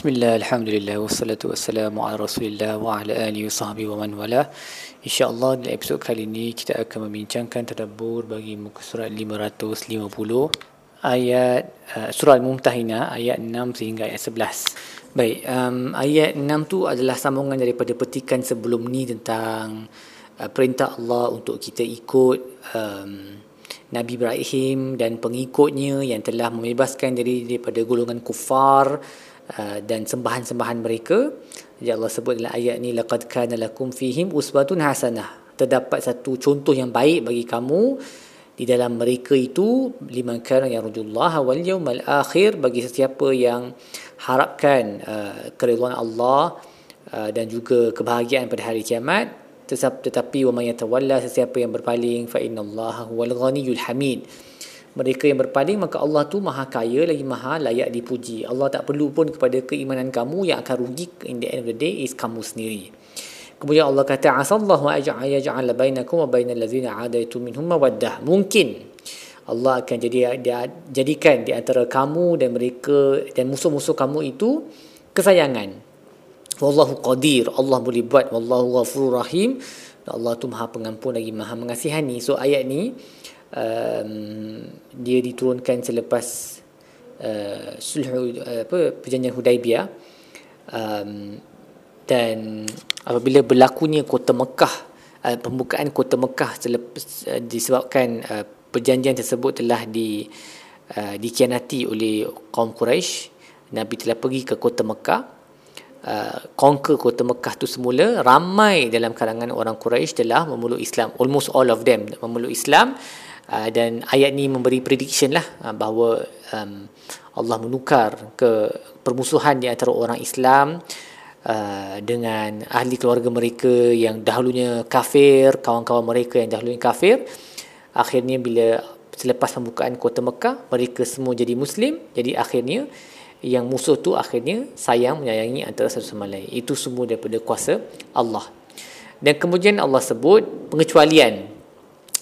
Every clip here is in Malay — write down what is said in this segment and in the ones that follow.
Bismillah, Alhamdulillah, wassalatu wassalamu ala rasulillah wa ala alihi wa sahbihi wa man wala. InsyaAllah dalam episod kali ini kita akan membincangkan tadabbur bagi muka surat 550 Ayat uh, surah Al-Mumtahina ayat 6 sehingga ayat 11 Baik, um, ayat 6 tu adalah sambungan daripada petikan sebelum ni tentang uh, perintah Allah untuk kita ikut um, Nabi Ibrahim dan pengikutnya yang telah membebaskan diri daripada golongan kufar dan sembahan-sembahan mereka. Jadi Allah sebut dalam ayat ni laqad kana lakum fihim uswatun hasanah. Terdapat satu contoh yang baik bagi kamu di dalam mereka itu liman kana yarjullaha wal yawmal akhir bagi sesiapa yang harapkan uh, keridhaan Allah uh, dan juga kebahagiaan pada hari kiamat tetapi wa may yatawalla sesiapa yang berpaling fa innallaha huwal ghaniyyul hamid mereka yang berpaling maka Allah tu maha kaya lagi maha layak dipuji. Allah tak perlu pun kepada keimanan kamu yang akan rugi in the end of the day is kamu sendiri. Kemudian Allah kata asallahu aj'ala bainakum wa bainal ladzina adaitu minhum mawaddah. Mungkin Allah akan jadi jadikan di antara kamu dan mereka dan musuh-musuh kamu itu kesayangan. Wallahu qadir. Allah boleh buat. Wallahu ghafurur rahim. Allah tu maha pengampun lagi maha mengasihani. So ayat ni um, dia diturunkan selepas uh, sulh uh, apa perjanjian Hudaibiyah um, dan apabila berlakunya kota Mekah uh, pembukaan kota Mekah selepas, uh, disebabkan uh, perjanjian tersebut telah di uh, dikianati oleh kaum Quraisy Nabi telah pergi ke kota Mekah. Uh, conquer kota Mekah tu semula ramai dalam kalangan orang Quraisy telah memeluk Islam almost all of them memeluk Islam uh, dan ayat ni memberi prediction lah uh, bahawa um, Allah menukar ke permusuhan di antara orang Islam uh, dengan ahli keluarga mereka yang dahulunya kafir kawan-kawan mereka yang dahulunya kafir akhirnya bila selepas pembukaan kota Mekah mereka semua jadi muslim jadi akhirnya yang musuh tu akhirnya sayang menyayangi antara satu sama lain. Itu semua daripada kuasa Allah. Dan kemudian Allah sebut pengecualian.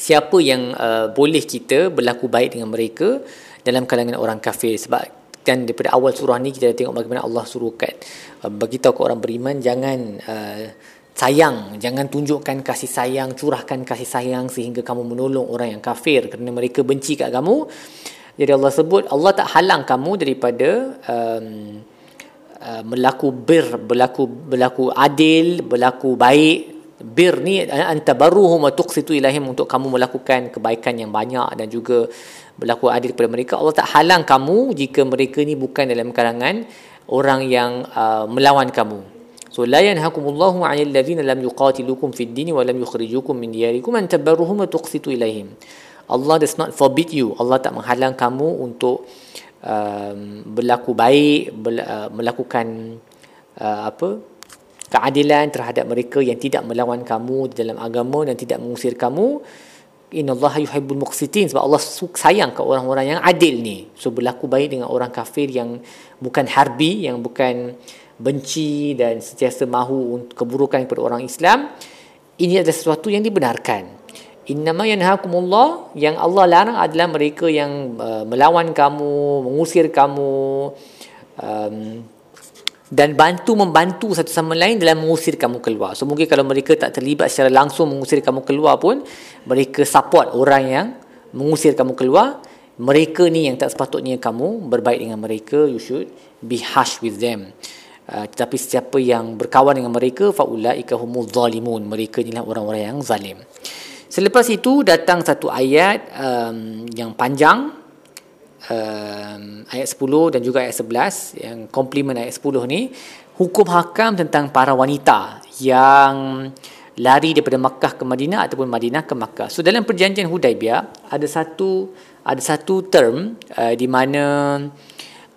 Siapa yang uh, boleh kita berlaku baik dengan mereka dalam kalangan orang kafir. Sebab kan daripada awal surah ni kita dah tengok bagaimana Allah suruhkan. Uh, bagi tahu ke orang beriman jangan uh, sayang. Jangan tunjukkan kasih sayang, curahkan kasih sayang sehingga kamu menolong orang yang kafir kerana mereka benci kat kamu. Jadi Allah sebut Allah tak halang kamu daripada um, uh, berlaku bir, berlaku berlaku adil, berlaku baik. Bir ni antabarruhum wa tuqsitu ilahim untuk kamu melakukan kebaikan yang banyak dan juga berlaku adil kepada mereka. Allah tak halang kamu jika mereka ni bukan dalam kalangan orang yang uh, melawan kamu. So la yanhakumullahu 'anil ladzina lam yuqatilukum fid din wa lam yukhrijukum min diyarikum an tabarruhum wa tuqsitu ilaihim. Allah does not forbid you. Allah tak menghalang kamu untuk um, berlaku baik, ber, uh, melakukan uh, apa keadilan terhadap mereka yang tidak melawan kamu dalam agama dan tidak mengusir kamu. Inna Allah yuhibbul muqsitin sebab Allah sayang ke orang-orang yang adil ni. So berlaku baik dengan orang kafir yang bukan harbi, yang bukan benci dan sentiasa mahu keburukan kepada orang Islam. Ini adalah sesuatu yang dibenarkan. Innama yanhakumullah yang Allah larang adalah mereka yang uh, melawan kamu, mengusir kamu um, dan bantu membantu satu sama lain dalam mengusir kamu keluar. So mungkin kalau mereka tak terlibat secara langsung mengusir kamu keluar pun mereka support orang yang mengusir kamu keluar. Mereka ni yang tak sepatutnya kamu berbaik dengan mereka, you should be harsh with them. Uh, tetapi siapa yang berkawan dengan mereka faulaika humuz zalimun. Mereka inilah orang-orang yang zalim. Selepas itu datang satu ayat um, yang panjang um, ayat 10 dan juga ayat 11 yang komplement ayat 10 ni hukum hakam tentang para wanita yang lari daripada Makkah ke Madinah ataupun Madinah ke Makkah. So dalam perjanjian Hudaibiyah ada satu ada satu term uh, di mana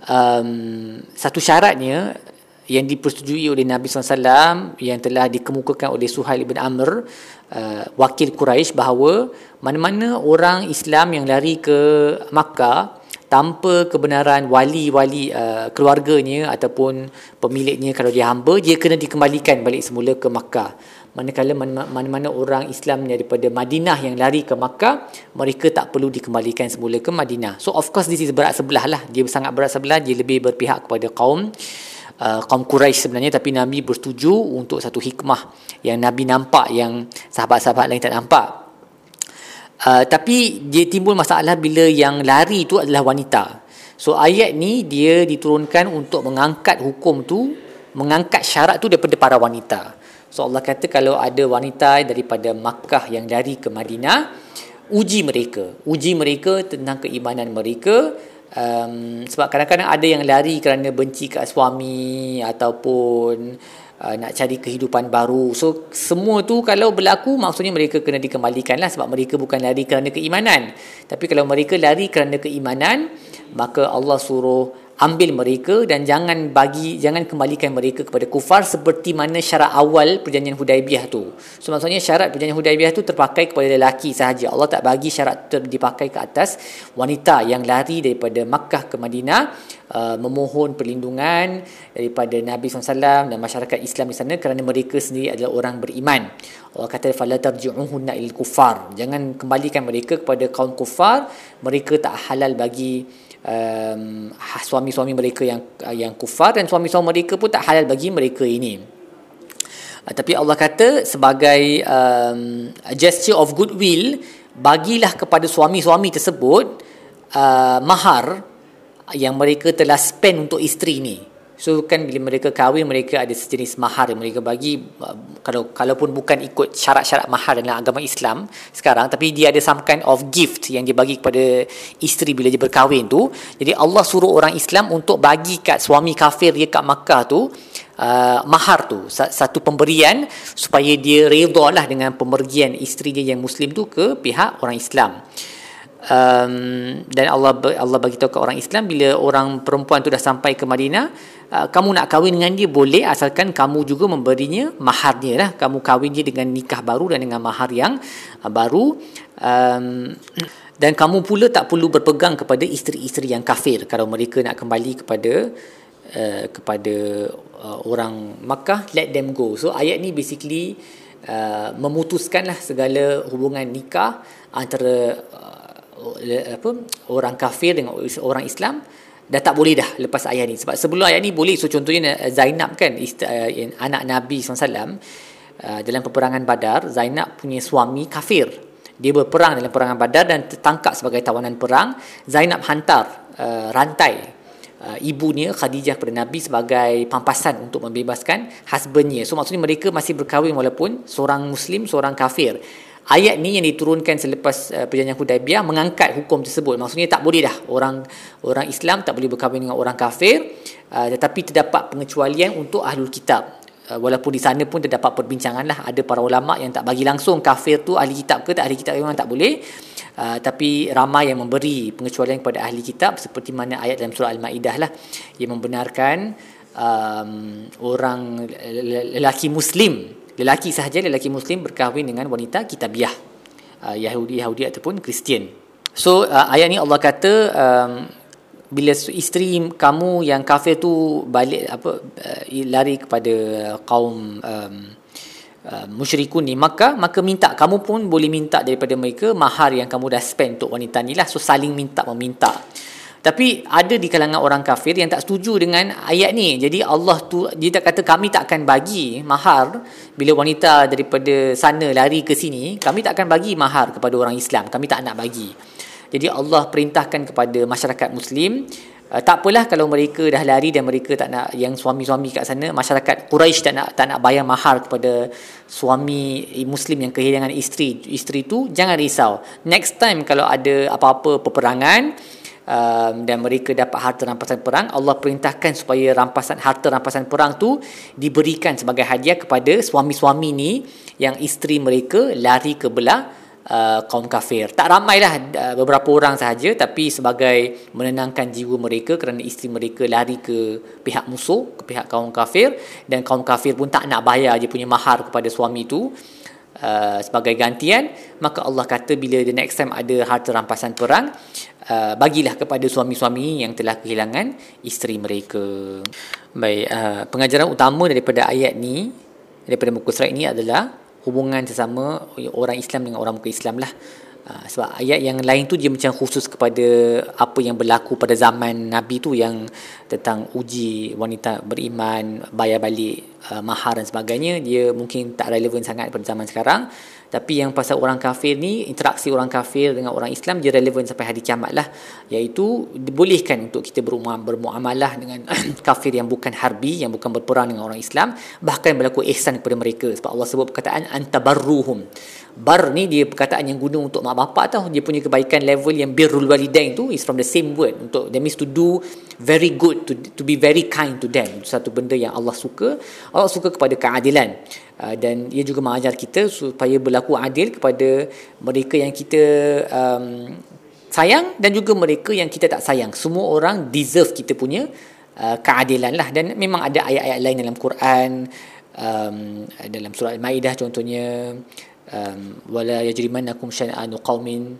um, satu syaratnya yang dipersetujui oleh Nabi SAW yang telah dikemukakan oleh Suhail bin Amr uh, wakil Quraisy bahawa mana-mana orang Islam yang lari ke Makkah tanpa kebenaran wali-wali uh, keluarganya ataupun pemiliknya kalau dia hamba dia kena dikembalikan balik semula ke Makkah. Manakala mana-mana orang Islam daripada Madinah yang lari ke Makkah mereka tak perlu dikembalikan semula ke Madinah. So of course this is berat sebelah lah. Dia sangat berat sebelah dia lebih berpihak kepada kaum uh, kaum Quraisy sebenarnya. Tapi Nabi bersetuju untuk satu hikmah yang Nabi nampak yang sahabat-sahabat lain tak nampak. Uh, tapi dia timbul masalah bila yang lari itu adalah wanita. So ayat ni dia diturunkan untuk mengangkat hukum tu, mengangkat syarat tu daripada para wanita. So Allah kata kalau ada wanita daripada Makkah yang lari ke Madinah, uji mereka. Uji mereka tentang keimanan mereka. Um, sebab kadang-kadang ada yang lari kerana benci kat suami ataupun uh, nak cari kehidupan baru. So semua tu kalau berlaku maksudnya mereka kena dikembalikan lah sebab mereka bukan lari kerana keimanan. Tapi kalau mereka lari kerana keimanan maka Allah suruh ambil mereka dan jangan bagi jangan kembalikan mereka kepada kufar seperti mana syarat awal perjanjian Hudaibiyah tu. So maksudnya syarat perjanjian Hudaibiyah tu terpakai kepada lelaki sahaja. Allah tak bagi syarat tu dipakai ke atas wanita yang lari daripada Makkah ke Madinah uh, memohon perlindungan daripada Nabi SAW dan masyarakat Islam di sana kerana mereka sendiri adalah orang beriman. Allah kata fala tarji'uhunna il kufar. Jangan kembalikan mereka kepada kaum kufar. Mereka tak halal bagi um, suami-suami mereka yang yang kufar dan suami-suami mereka pun tak halal bagi mereka ini. Uh, tapi Allah kata sebagai um, gesture of goodwill bagilah kepada suami-suami tersebut uh, mahar yang mereka telah spend untuk isteri ni. So kan bila mereka kahwin mereka ada sejenis mahar yang mereka bagi uh, kalau kalaupun bukan ikut syarat-syarat mahar dalam agama Islam sekarang tapi dia ada some kind of gift yang dia bagi kepada isteri bila dia berkahwin tu. Jadi Allah suruh orang Islam untuk bagi kat suami kafir dia kat Makkah tu uh, mahar tu satu pemberian supaya dia redha lah dengan pemergian isteri dia yang muslim tu ke pihak orang Islam um, dan Allah Allah bagi tahu ke orang Islam bila orang perempuan tu dah sampai ke Madinah uh, kamu nak kahwin dengan dia boleh asalkan kamu juga memberinya maharnya lah. Kamu kahwin dia dengan nikah baru dan dengan mahar yang uh, baru. Um, dan kamu pula tak perlu berpegang kepada isteri-isteri yang kafir. Kalau mereka nak kembali kepada uh, kepada uh, orang Makkah let them go. So ayat ni basically uh, memutuskanlah segala hubungan nikah antara uh, apa orang kafir dengan orang Islam dah tak boleh dah lepas ayat ni. Sebab sebelum ayat ni boleh. So contohnya eh, Zainab kan uh, anak Nabi SAW uh, dalam peperangan Badar Zainab punya suami kafir. Dia berperang dalam peperangan Badar dan tertangkap sebagai tawanan perang. Zainab hantar uh, rantai uh, ibunya Khadijah kepada Nabi sebagai pampasan untuk membebaskan husbandnya. So maksudnya mereka masih berkahwin walaupun seorang muslim seorang kafir ayat ni yang diturunkan selepas uh, perjanjian Hudaibiyah mengangkat hukum tersebut. Maksudnya tak boleh dah orang orang Islam tak boleh berkahwin dengan orang kafir uh, tetapi terdapat pengecualian untuk ahlul kitab. Uh, walaupun di sana pun terdapat perbincangan lah. Ada para ulama yang tak bagi langsung kafir tu ahli kitab ke tak ahli kitab memang tak boleh. Uh, tapi ramai yang memberi pengecualian kepada ahli kitab seperti mana ayat dalam surah Al-Maidah lah yang membenarkan um, orang lelaki muslim lelaki sahaja lelaki muslim berkahwin dengan wanita kitabiah uh, Yahudi Yahudi ataupun Kristian. So uh, ayat ni Allah kata um, bila isteri kamu yang kafir tu balik apa uh, lari kepada kaum um, uh, musyrikun ni maka maka minta kamu pun boleh minta daripada mereka mahar yang kamu dah spend untuk wanita ni lah so saling minta meminta tapi ada di kalangan orang kafir yang tak setuju dengan ayat ni. Jadi Allah tu dia tak kata kami tak akan bagi mahar bila wanita daripada sana lari ke sini, kami tak akan bagi mahar kepada orang Islam. Kami tak nak bagi. Jadi Allah perintahkan kepada masyarakat muslim Uh, tak apalah kalau mereka dah lari dan mereka tak nak yang suami-suami kat sana masyarakat Quraisy tak nak tak nak bayar mahar kepada suami muslim yang kehilangan isteri isteri tu jangan risau next time kalau ada apa-apa peperangan um, dan mereka dapat harta rampasan perang Allah perintahkan supaya rampasan harta rampasan perang tu diberikan sebagai hadiah kepada suami-suami ni yang isteri mereka lari ke belah Uh, kaum kafir. Tak ramailah uh, beberapa orang sahaja tapi sebagai menenangkan jiwa mereka kerana isteri mereka lari ke pihak musuh ke pihak kaum kafir. Dan kaum kafir pun tak nak bayar dia punya mahar kepada suami itu uh, sebagai gantian maka Allah kata bila the next time ada harta rampasan perang uh, bagilah kepada suami-suami yang telah kehilangan isteri mereka. Baik, uh, pengajaran utama daripada ayat ni daripada muka surat ini adalah hubungan sesama orang Islam dengan orang muka Islam lah. Uh, sebab ayat yang lain tu dia macam khusus kepada apa yang berlaku pada zaman Nabi tu yang tentang uji wanita beriman bayar balik uh, mahar dan sebagainya. Dia mungkin tak relevan sangat pada zaman sekarang tapi yang pasal orang kafir ni interaksi orang kafir dengan orang Islam dia relevan sampai hari kiamat lah. Iaitu dibolehkan untuk kita bermuamalah dengan kafir yang bukan harbi yang bukan berperang dengan orang Islam. Bahkan berlaku ihsan kepada mereka. Sebab Allah sebut perkataan antabarruhum. Bar ni dia perkataan yang guna untuk mak bapak tau. Dia punya kebaikan level yang birrul walidain tu is from the same word. Untuk that means to do very good to to be very kind to them. Satu benda yang Allah suka. Allah suka kepada keadilan dan ia juga mengajar kita supaya berlaku adil kepada mereka yang kita um, sayang dan juga mereka yang kita tak sayang. Semua orang deserve kita punya uh, keadilan lah. Dan memang ada ayat-ayat lain dalam Quran um, dalam surah Al-Maidah contohnya um, wala yajrimannakum syan'anu qaumin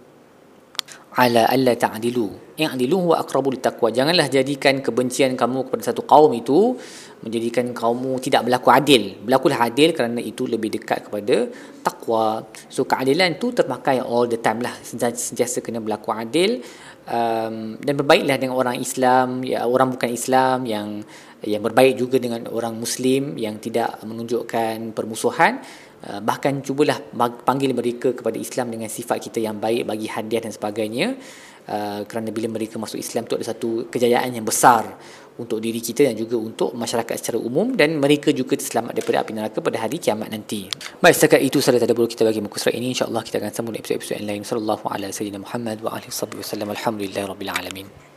ala alla ta'dilu. I'dilu huwa aqrabu littaqwa. Janganlah jadikan kebencian kamu kepada satu kaum itu menjadikan kaummu tidak berlaku adil. Berlakulah adil kerana itu lebih dekat kepada takwa so keadilan itu terpakai all the time lah. Sentiasa kena berlaku adil. Um, dan berbaiklah dengan orang Islam ya orang bukan Islam yang yang berbaik juga dengan orang muslim yang tidak menunjukkan permusuhan. Uh, bahkan cubalah panggil mereka kepada Islam dengan sifat kita yang baik bagi hadiah dan sebagainya uh, kerana bila mereka masuk Islam itu ada satu kejayaan yang besar untuk diri kita dan juga untuk masyarakat secara umum dan mereka juga selamat daripada api neraka pada hari kiamat nanti. Baik, setakat itu sahaja tadabbur kita bagi muka surat ini. InsyaAllah kita akan sambung episod-episod yang lain. Sallallahu ala sayyidina Muhammad wa alihi wasallam. Alhamdulillah rabbil alamin.